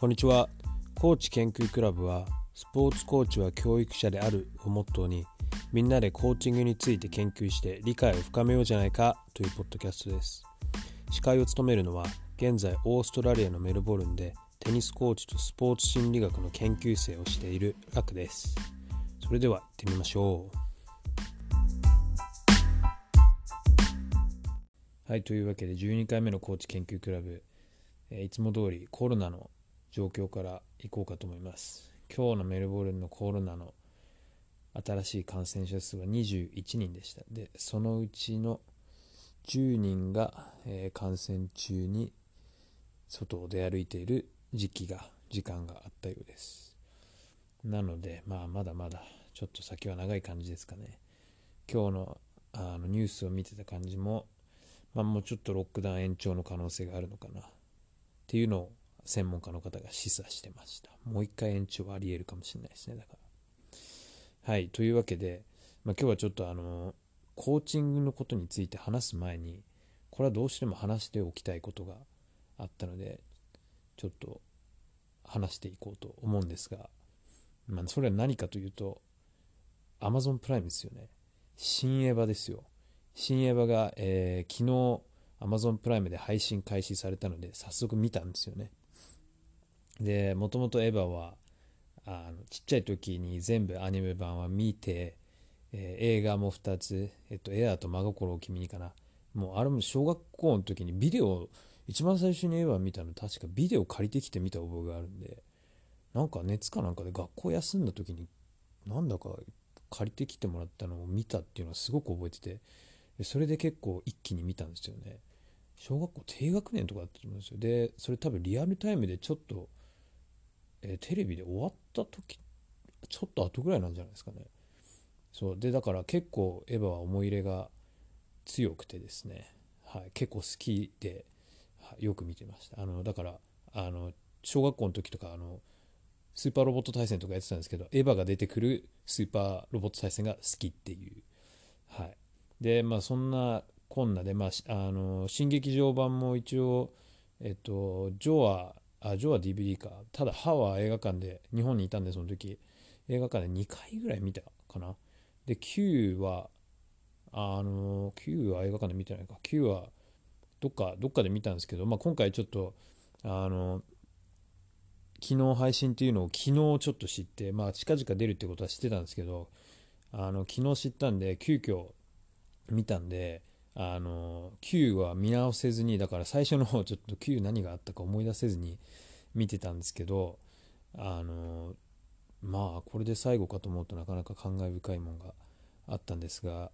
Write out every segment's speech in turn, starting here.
こんにちは。コーチ研究クラブは、スポーツコーチは教育者であるをモットーに、みんなでコーチングについて研究して理解を深めようじゃないかというポッドキャストです。司会を務めるのは、現在オーストラリアのメルボルンでテニスコーチとスポーツ心理学の研究生をしているラクです。それでは行ってみましょう。はい、というわけで12回目のコーチ研究クラブ、えいつも通りコロナの状況からいこうかと思います。今日のメルボルンのコロナの新しい感染者数は21人でした。で、そのうちの10人が、えー、感染中に外を出歩いている時期が、時間があったようです。なので、まあ、まだまだちょっと先は長い感じですかね。今日のあのニュースを見てた感じも、まあ、もうちょっとロックダウン延長の可能性があるのかなっていうのを専門家の方が示唆してました。もう一回延長はあり得るかもしれないですね、だから。はい、というわけで、まあ、今日はちょっとあの、コーチングのことについて話す前に、これはどうしても話しておきたいことがあったので、ちょっと話していこうと思うんですが、まあ、それは何かというと、Amazon プライムですよね。新エヴァですよ。新エヴァが、えー、昨日 Amazon プライムで配信開始されたので、早速見たんですよね。でもともとエヴァはあのちっちゃい時に全部アニメ版は見て、えー、映画も2つ、えっと、エアーと真心を君にかな。もうあれも小学校の時にビデオ一番最初にエヴァ見たの確かビデオ借りてきて見た覚えがあるんでなんか熱かなんかで学校休んだ時になんだか借りてきてもらったのを見たっていうのはすごく覚えててそれで結構一気に見たんですよね。小学校低学年とかだったと思うんですよ。でそれ多分リアルタイムでちょっとえー、テレビで終わった時ちょっと後ぐらいなんじゃないですかね。そう。でだから結構エヴァは思い入れが強くてですね、はい、結構好きで、はい、よく見てました。あのだからあの小学校の時とかあのスーパーロボット対戦とかやってたんですけどエヴァが出てくるスーパーロボット対戦が好きっていう。はい。でまあそんなこんなでまああの新劇場版も一応えっとジョアあ、ジョーは DVD か。ただ、歯は映画館で、日本にいたんで、その時、映画館で2回ぐらい見たかな。で、9は、あの、9は映画館で見てないか。9は、どっか、どっかで見たんですけど、まあ、今回ちょっと、あの、昨日配信っていうのを昨日ちょっと知って、まあ、近々出るってことは知ってたんですけど、あの、昨日知ったんで、急遽見たんで、あの Q は見直せずにだから最初の方ちょっと Q 何があったか思い出せずに見てたんですけどあのまあこれで最後かと思うとなかなか感慨深いもんがあったんですが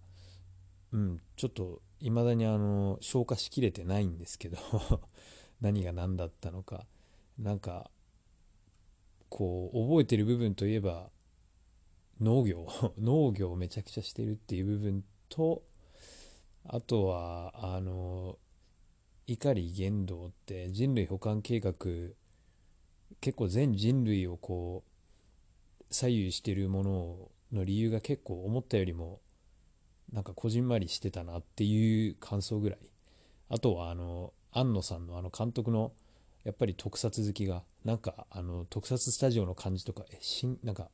うんちょっといまだにあの消化しきれてないんですけど 何が何だったのかなんかこう覚えてる部分といえば農業 農業をめちゃくちゃしてるっていう部分とあとはあの碇玄道って人類保管計画結構全人類をこう左右してるものの理由が結構思ったよりもなんかこじんまりしてたなっていう感想ぐらい。あとはあの庵野さんのあの監督のやっぱり特撮好きがなんかあの特撮スタジオの感じとかえしんなんか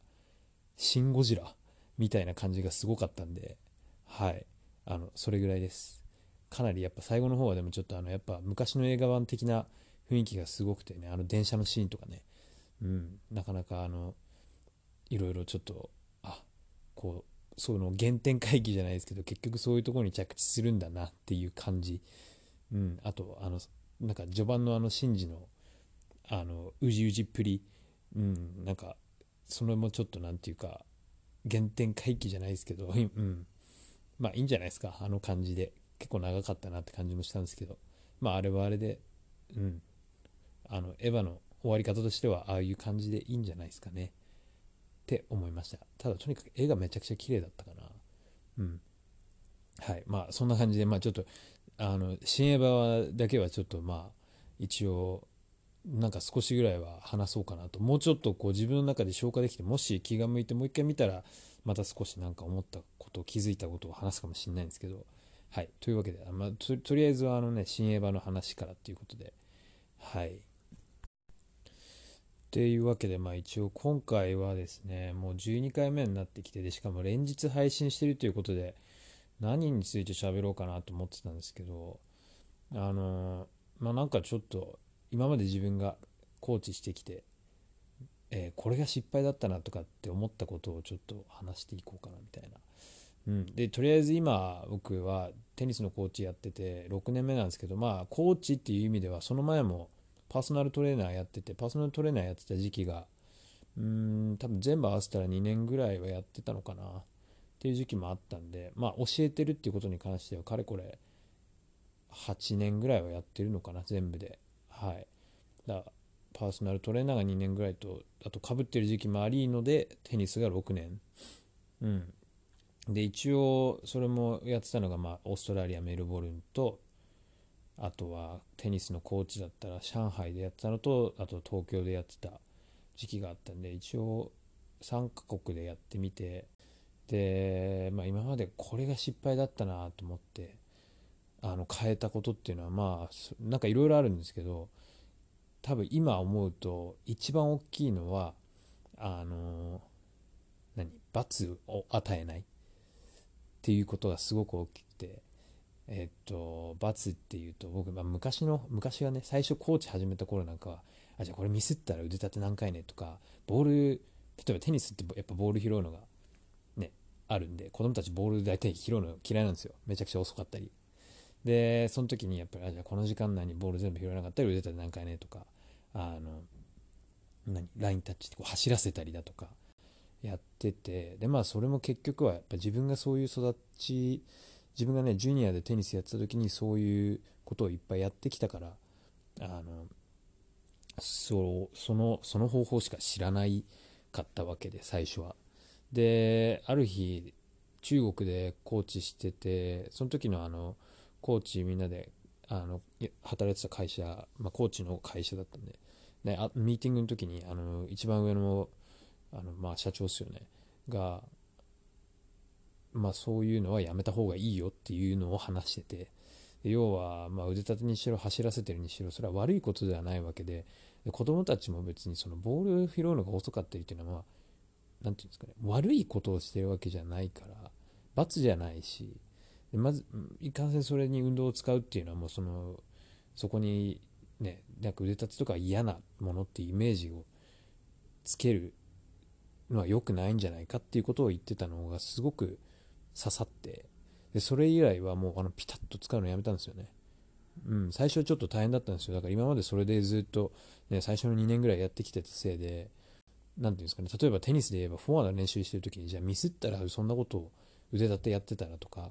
シン・ゴジラみたいな感じがすごかったんではい。あのそれぐらいです。かなりやっぱ最後の方はでもちょっとあのやっぱ昔の映画版的な雰囲気がすごくてねあの電車のシーンとかね。うん。なかなかあのいろいろちょっとあこうその原点回帰じゃないですけど結局そういうところに着地するんだなっていう感じ。うん。あとあのなんか序盤のあのシンジのあのうじうじっぷり。うん。なんかそれもちょっと何て言うか原点回帰じゃないですけど、うん、まあいいんじゃないですか。あの感じで。結構長かったなって感じもしたんですけど。まああれはあれでうん。あのエヴァの終わり方としてはああいう感じでいいんじゃないですかね。って思いました。ただとにかく絵がめちゃくちゃ綺麗だったかな。うん。はい。まあそんな感じでまあちょっとあの新エヴァだけはちょっとまあ一応なんか少しぐらいは話そうかなともう。ちょっとこう自分の中で消化できてもし気が向いてもう一回見たらまた少しなんか思ったこと気づいたことを話すかもしれないんですけど。はい。というわけで、まあ、ととりあえずはあのね新エヴァの話からっていうことで。はい。っていうわけで、まあ一応今回はですね、もう12回目になってきて、で、しかも連日配信してるということで、何について喋ろうかなと思ってたんですけど、あの、まあなんかちょっと、今まで自分がコーチしてきて、えー、これが失敗だったなとかって思ったことをちょっと話していこうかなみたいな。うん、でとりあえず今僕はテニスのコーチやってて6年目なんですけどまあコーチっていう意味ではその前もパーソナルトレーナーやっててパーソナルトレーナーやってた時期がうん多分全部合わせたら2年ぐらいはやってたのかな。っていう時期もあったんでまあ教えてるっていうことに関してはかれこれ8年ぐらいはやってるのかな全部で。はい。だパーソナルトレーナーが2年ぐらいとあとかぶってる時期もありのでテニスが6年。うん。で一応それもやってたのがまあオーストラリアメルボルンとあとはテニスのコーチだったら上海でやってたのとあと東京でやってた時期があったんで一応3カ国でやってみてで、まあ、今までこれが失敗だったなと思ってあの変えたことっていうのはまあなんかいろいろあるんですけど多分今思うと一番大きいのはあの何罰を与えないっていうことがすごく大きくてえっと、罰っていうと、僕、まあ、昔の、昔はね、最初コーチ始めた頃なんかは、あ、じゃあこれミスったら腕立て何回ね？とか、ボール、例えばテニスってやっぱボール拾うのが、ね、あるんで、子供たちボール大体拾うの嫌いなんですよ。めちゃくちゃ遅かったり。で、その時にやっぱり、あ、じゃあこの時間内にボール全部拾えなかったら腕立て何回ねとか、あの、何、ラインタッチってこう走らせたりだとか、やってて、で、まあそれも結局はやっぱ自分がそういう育ち、自分がねジュニアでテニスやってた時にそういうことをいっぱいやってきたからあのそうそのその方法しか知らないかったわけで最初は。である日中国でコーチしててその時のあのコーチみんなであの働いてた会社、まあ、コーチの会社だったんで。であミーティングの時にあの一番上のあの、まあ、社長ですよね。がまあ、そういうのはやめた方がいいよっていうのを話してて。要はまあ腕立てにしろ走らせてるにしろそれは悪いことではないわけで。で子供たちも別にそのボールを拾うのが遅かったりっていうのは何て言うんですかね悪いことをしてるわけじゃないから罰じゃないしでまずいかんせんそれに運動を使うっていうのはもうそのそこにねなんか腕立てとか嫌なものっていうイメージをつけるのは良くないんじゃないかっていうことを言ってたのがすごく刺さってでそれ以来はもうあのピタッと使うのやめたんですよね。うん最初はちょっと大変だったんですよ。だから今までそれでずっと、ね、最初の2年ぐらいやってきてたせいで何ていうんですかね。例えばテニスで言えばフォアの練習してる時にじゃあミスったらそんなことを腕立てやってたらとか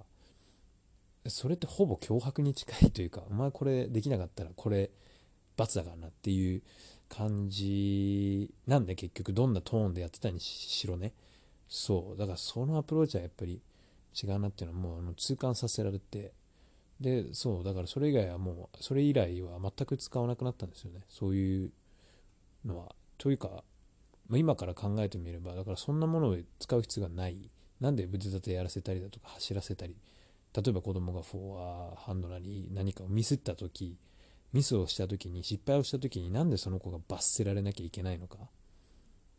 それってほぼ脅迫に近いというかお前これできなかったらこれ罰だからなっていう感じなんで結局どんなトーンでやってたにしろね。そう。だからそのアプローチはやっぱり違うなっていうのはもうあの痛感させられて。でそう。だからそれ以外はもうそれ以来は全く使わなくなったんですよね。そういうのは。というか、今から考えてみればだからそんなものを使う必要がない。なんで腕立てやらせたりだとか走らせたり。例えば子供がフォアハンドなり何かをミスった時ミスをした時に失敗をした時になんでその子が罰せられなきゃいけないのか。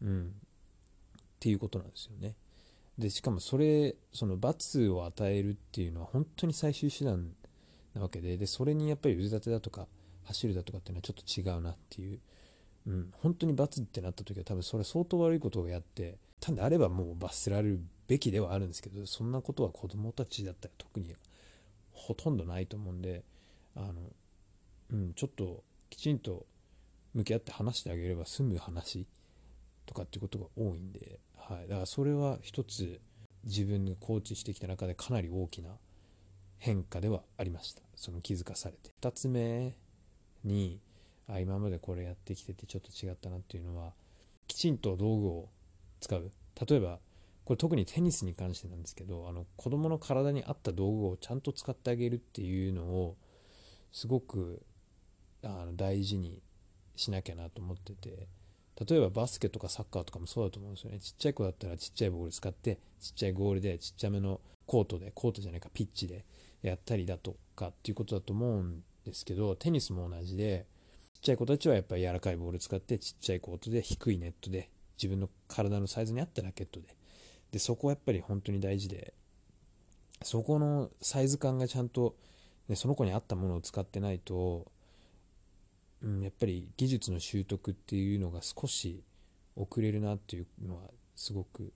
うん。っていうことなんですよね。でしかもそれその罰を与えるっていうのは本当に最終手段なわけででそれにやっぱり腕立てだとか走るだとかっていうのはちょっと違うなっていう、うん、本当に罰ってなった時は多分それ相当悪いことをやって単であればもう罰せられるべきではあるんですけどそんなことは子供たちだったら特にほとんどないと思うんであの、うん、ちょっときちんと向き合って話してあげれば済む話とかってことが多いんではい、だからそれは一つ自分がコーチしてきた中でかなり大きな変化ではありました。その気づかされて。2つ目にあ今までこれやってきててちょっと違ったなっていうのはきちんと道具を使う例えばこれ特にテニスに関してなんですけどあの子供の体に合った道具をちゃんと使ってあげるっていうのをすごくあの大事にしなきゃなと思ってて例えばバスケとかサッカーとかもそうだと思うんですよね。ちっちゃい子だったらちっちゃいボール使って、ちっちゃいゴールでちっちゃめのコートで、コートじゃないか、ピッチでやったりだとかっていうことだと思うんですけど、テニスも同じで、ちっちゃい子たちはやっぱり柔らかいボール使ってちっちゃいコートで低いネットで自分の体のサイズに合ったラケットで。でそこはやっぱり本当に大事で。そこのサイズ感がちゃんと、ね、その子に合ったものを使ってないと、うん、やっぱり技術の習得っていうのが少し遅れるなっていうのはすごく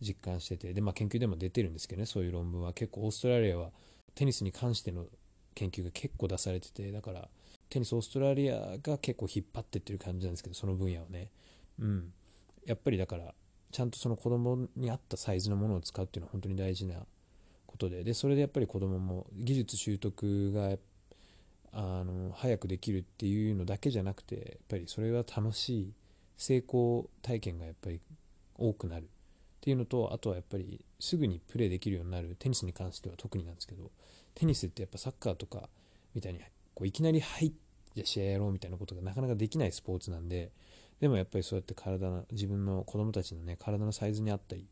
実感してて。で、まあ、研究でも出てるんですけどねそういう論文は。結構オーストラリアはテニスに関しての研究が結構出されてて。だからテニスオーストラリアが結構引っ張ってってる感じなんですけどその分野をね。うん。やっぱりだからちゃんとその子供に合ったサイズのものを使うっていうのは本当に大事なことででそれでやっぱり子供も技術習得があの早くできるっていうのだけじゃなくてやっぱりそれは楽しい成功体験がやっぱり多くなるっていうのとあとはやっぱりすぐにプレーできるようになるテニスに関しては特になんですけどテニスってやっぱサッカーとかみたいにこういきなり入って試合やろうみたいなことがなかなかできないスポーツなんででもやっぱりそうやって体の自分の子供たちのね体のサイズに合ったり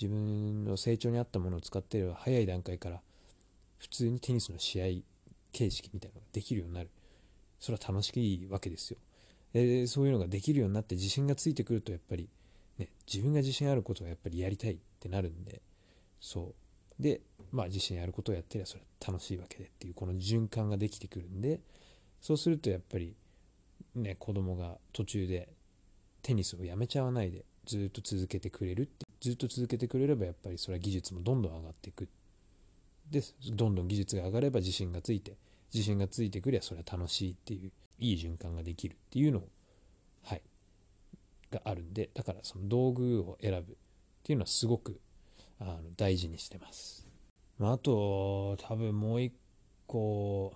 自分の成長に合ったものを使っていれば早い段階から普通にテニスの試合形式みたいなのができるようになるそれは楽しいわけですよでそういうのができるようになって自信がついてくるとやっぱりね、自分が自信あることをやっぱりやりたいってなるんで、そう。で、まあ自信あることをやってりゃそれは楽しいわけでっていう、この循環ができてくるんで、そうするとやっぱり、ね、子供が途中でテニスをやめちゃわないでずっと続けてくれるって、ずっと続けてくれればやっぱりそれは技術もどんどん上がっていく。で、どんどん技術が上がれば自信がついて、自信がついてくりゃそれは楽しいっていう、いい循環ができるっていうのをはい。があるんでだからその道具を選ぶっていうのはすごくあの大事にしてます、まあ、あと多分もう一個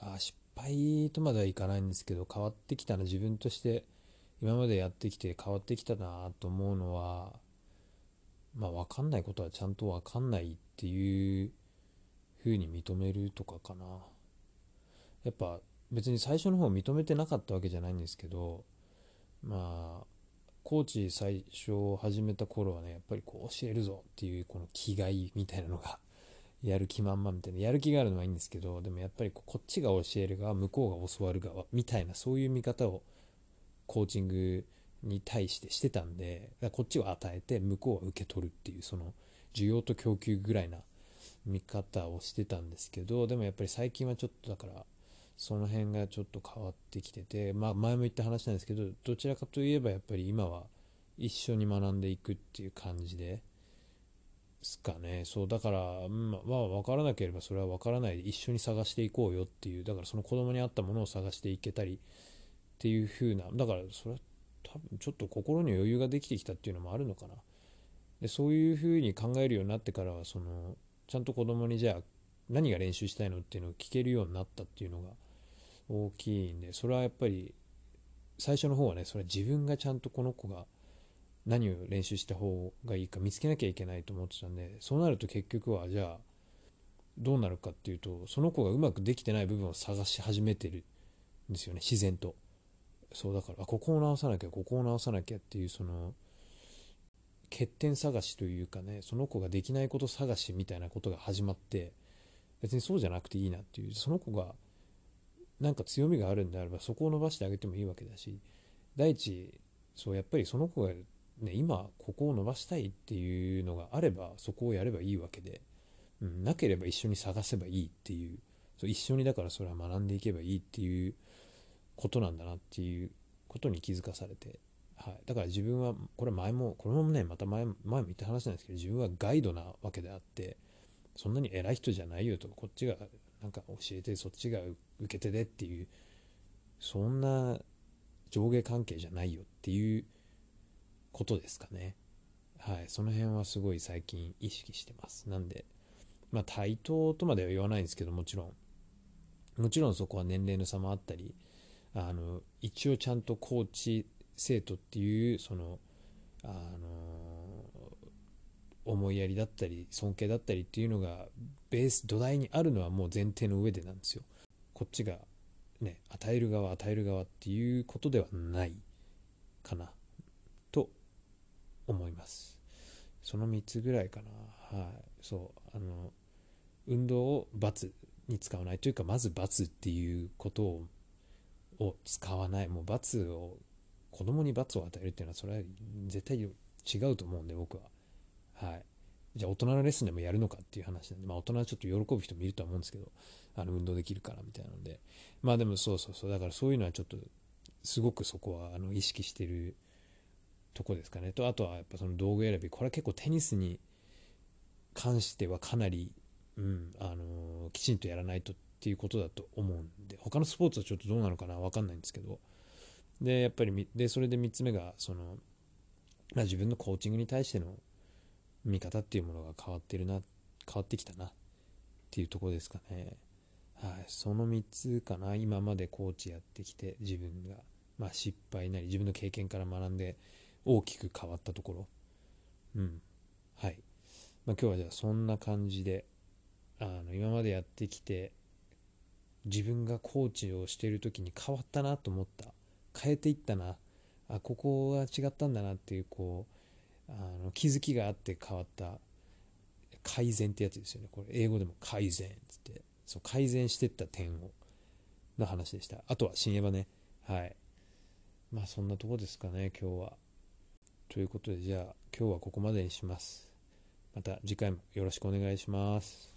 あ失敗とまではいかないんですけど変わってきたな自分として今までやってきて変わってきたなと思うのはまあ分かんないことはちゃんと分かんないっていう風に認めるとかかな。やっぱ別に最初の方認めてなかったわけじゃないんですけどまあコーチ最初始めた頃はねやっぱりこう教えるぞっていうこの気概みたいなのが やる気満々みたいなやる気があるのはいいんですけどでもやっぱりこっちが教える側向こうが教わる側みたいなそういう見方をコーチングに対してしてたんでこっちを与えて向こうは受け取るっていうその需要と供給ぐらいな見方をしてたんですけどでもやっぱり最近はちょっとだからその辺がちょっと変わってきてて、まあ、前も言った話なんですけどどちらかといえばやっぱり今は一緒に学んでいくっていう感じですかね。そうだからまあ分からなければそれは分からないで一緒に探していこうよっていうだからその子供に合ったものを探していけたりっていう風なだからそれは多分ちょっと心に余裕ができてきたっていうのもあるのかな。でそういう風に考えるようになってからはそのちゃんと子供にじゃあ何が練習したいのっていうのを聞けるようになったっていうのが大きいんでそれはやっぱり最初の方はねそれは自分がちゃんとこの子が何を練習した方がいいか見つけなきゃいけないと思ってたんでそうなると結局はじゃあどうなるかっていうとその子がうまくできてない部分を探し始めてるんですよね自然と。そうだからあここを直さなきゃここを直さなきゃっていうその欠点探しというかねその子ができないこと探しみたいなことが始まって別にそうじゃなくていいなっていうその子がなんか強みがあるんであればそこを伸ばしてあげてもいいわけだし第一そうやっぱりその子が、ね、今ここを伸ばしたいっていうのがあればそこをやればいいわけで、うん、なければ一緒に探せばいいっていうそう一緒にだからそれは学んでいけばいいっていうことなんだなっていうことに気づかされて、はい、だから自分はこれ前もこれもねまた前前も言った話なんですけど自分はガイドなわけであってそんなに偉い人じゃないよとこっちがなんか教えてそっちが受けてでっていうそんな上下関係じゃないよっていうことですかね。はい。その辺はすごい最近意識してます。なんでまあ対等とまでは言わないんですけどもちろん。もちろんそこは年齢の差もあったりあの一応ちゃんとコーチ生徒っていうそのあの思いやりだったり尊敬だったりっていうのがベース土台にあるのはもう前提の上でなんですよ。こっちがね与える側与える側っていうことではないかなと思います。その3つぐらいかな。はい。そう。あの運動を罰に使わないというかまず罰っていうことをを使わないもう罰を子供に罰を与えるっていうのはそれは絶対違うと思うんで僕は。はい。じゃあ大人のレッスンでもやるのかっていう話なんで、まあ、大人はちょっと喜ぶ人もいるとは思うんですけどあの運動できるからみたいなので。まあでもそうそうそう。だからそういうのはちょっとすごくそこはあの意識してるとこですかね。とあとはやっぱその道具選びこれは結構テニスに関してはかなり、うんあのきちんとやらないとっていうことだと思うんで他のスポーツはちょっとどうなのかな分かんないんですけど。でやっぱりでそれで3つ目がその、まあ、自分のコーチングに対しての見方っていうものが変わってるな変わってきたなっていうところですかね。はい。その3つかな今までコーチやってきて自分が、まあ、失敗なり自分の経験から学んで大きく変わったところ。うん。はい、まあ、今日はじゃあそんな感じであの今までやってきて自分がコーチをしている時に変わったなと思った。変えていったな。あここが違ったんだなっていうこうあの気づきがあって変わった。改善ってやつですよね。これ英語でも改善っつって。そう改善していった点をの話でした。あとは新エヴァね。はい。まあそんなとこですかね今日は。ということでじゃあ今日はここまでにします。また次回もよろしくお願いします。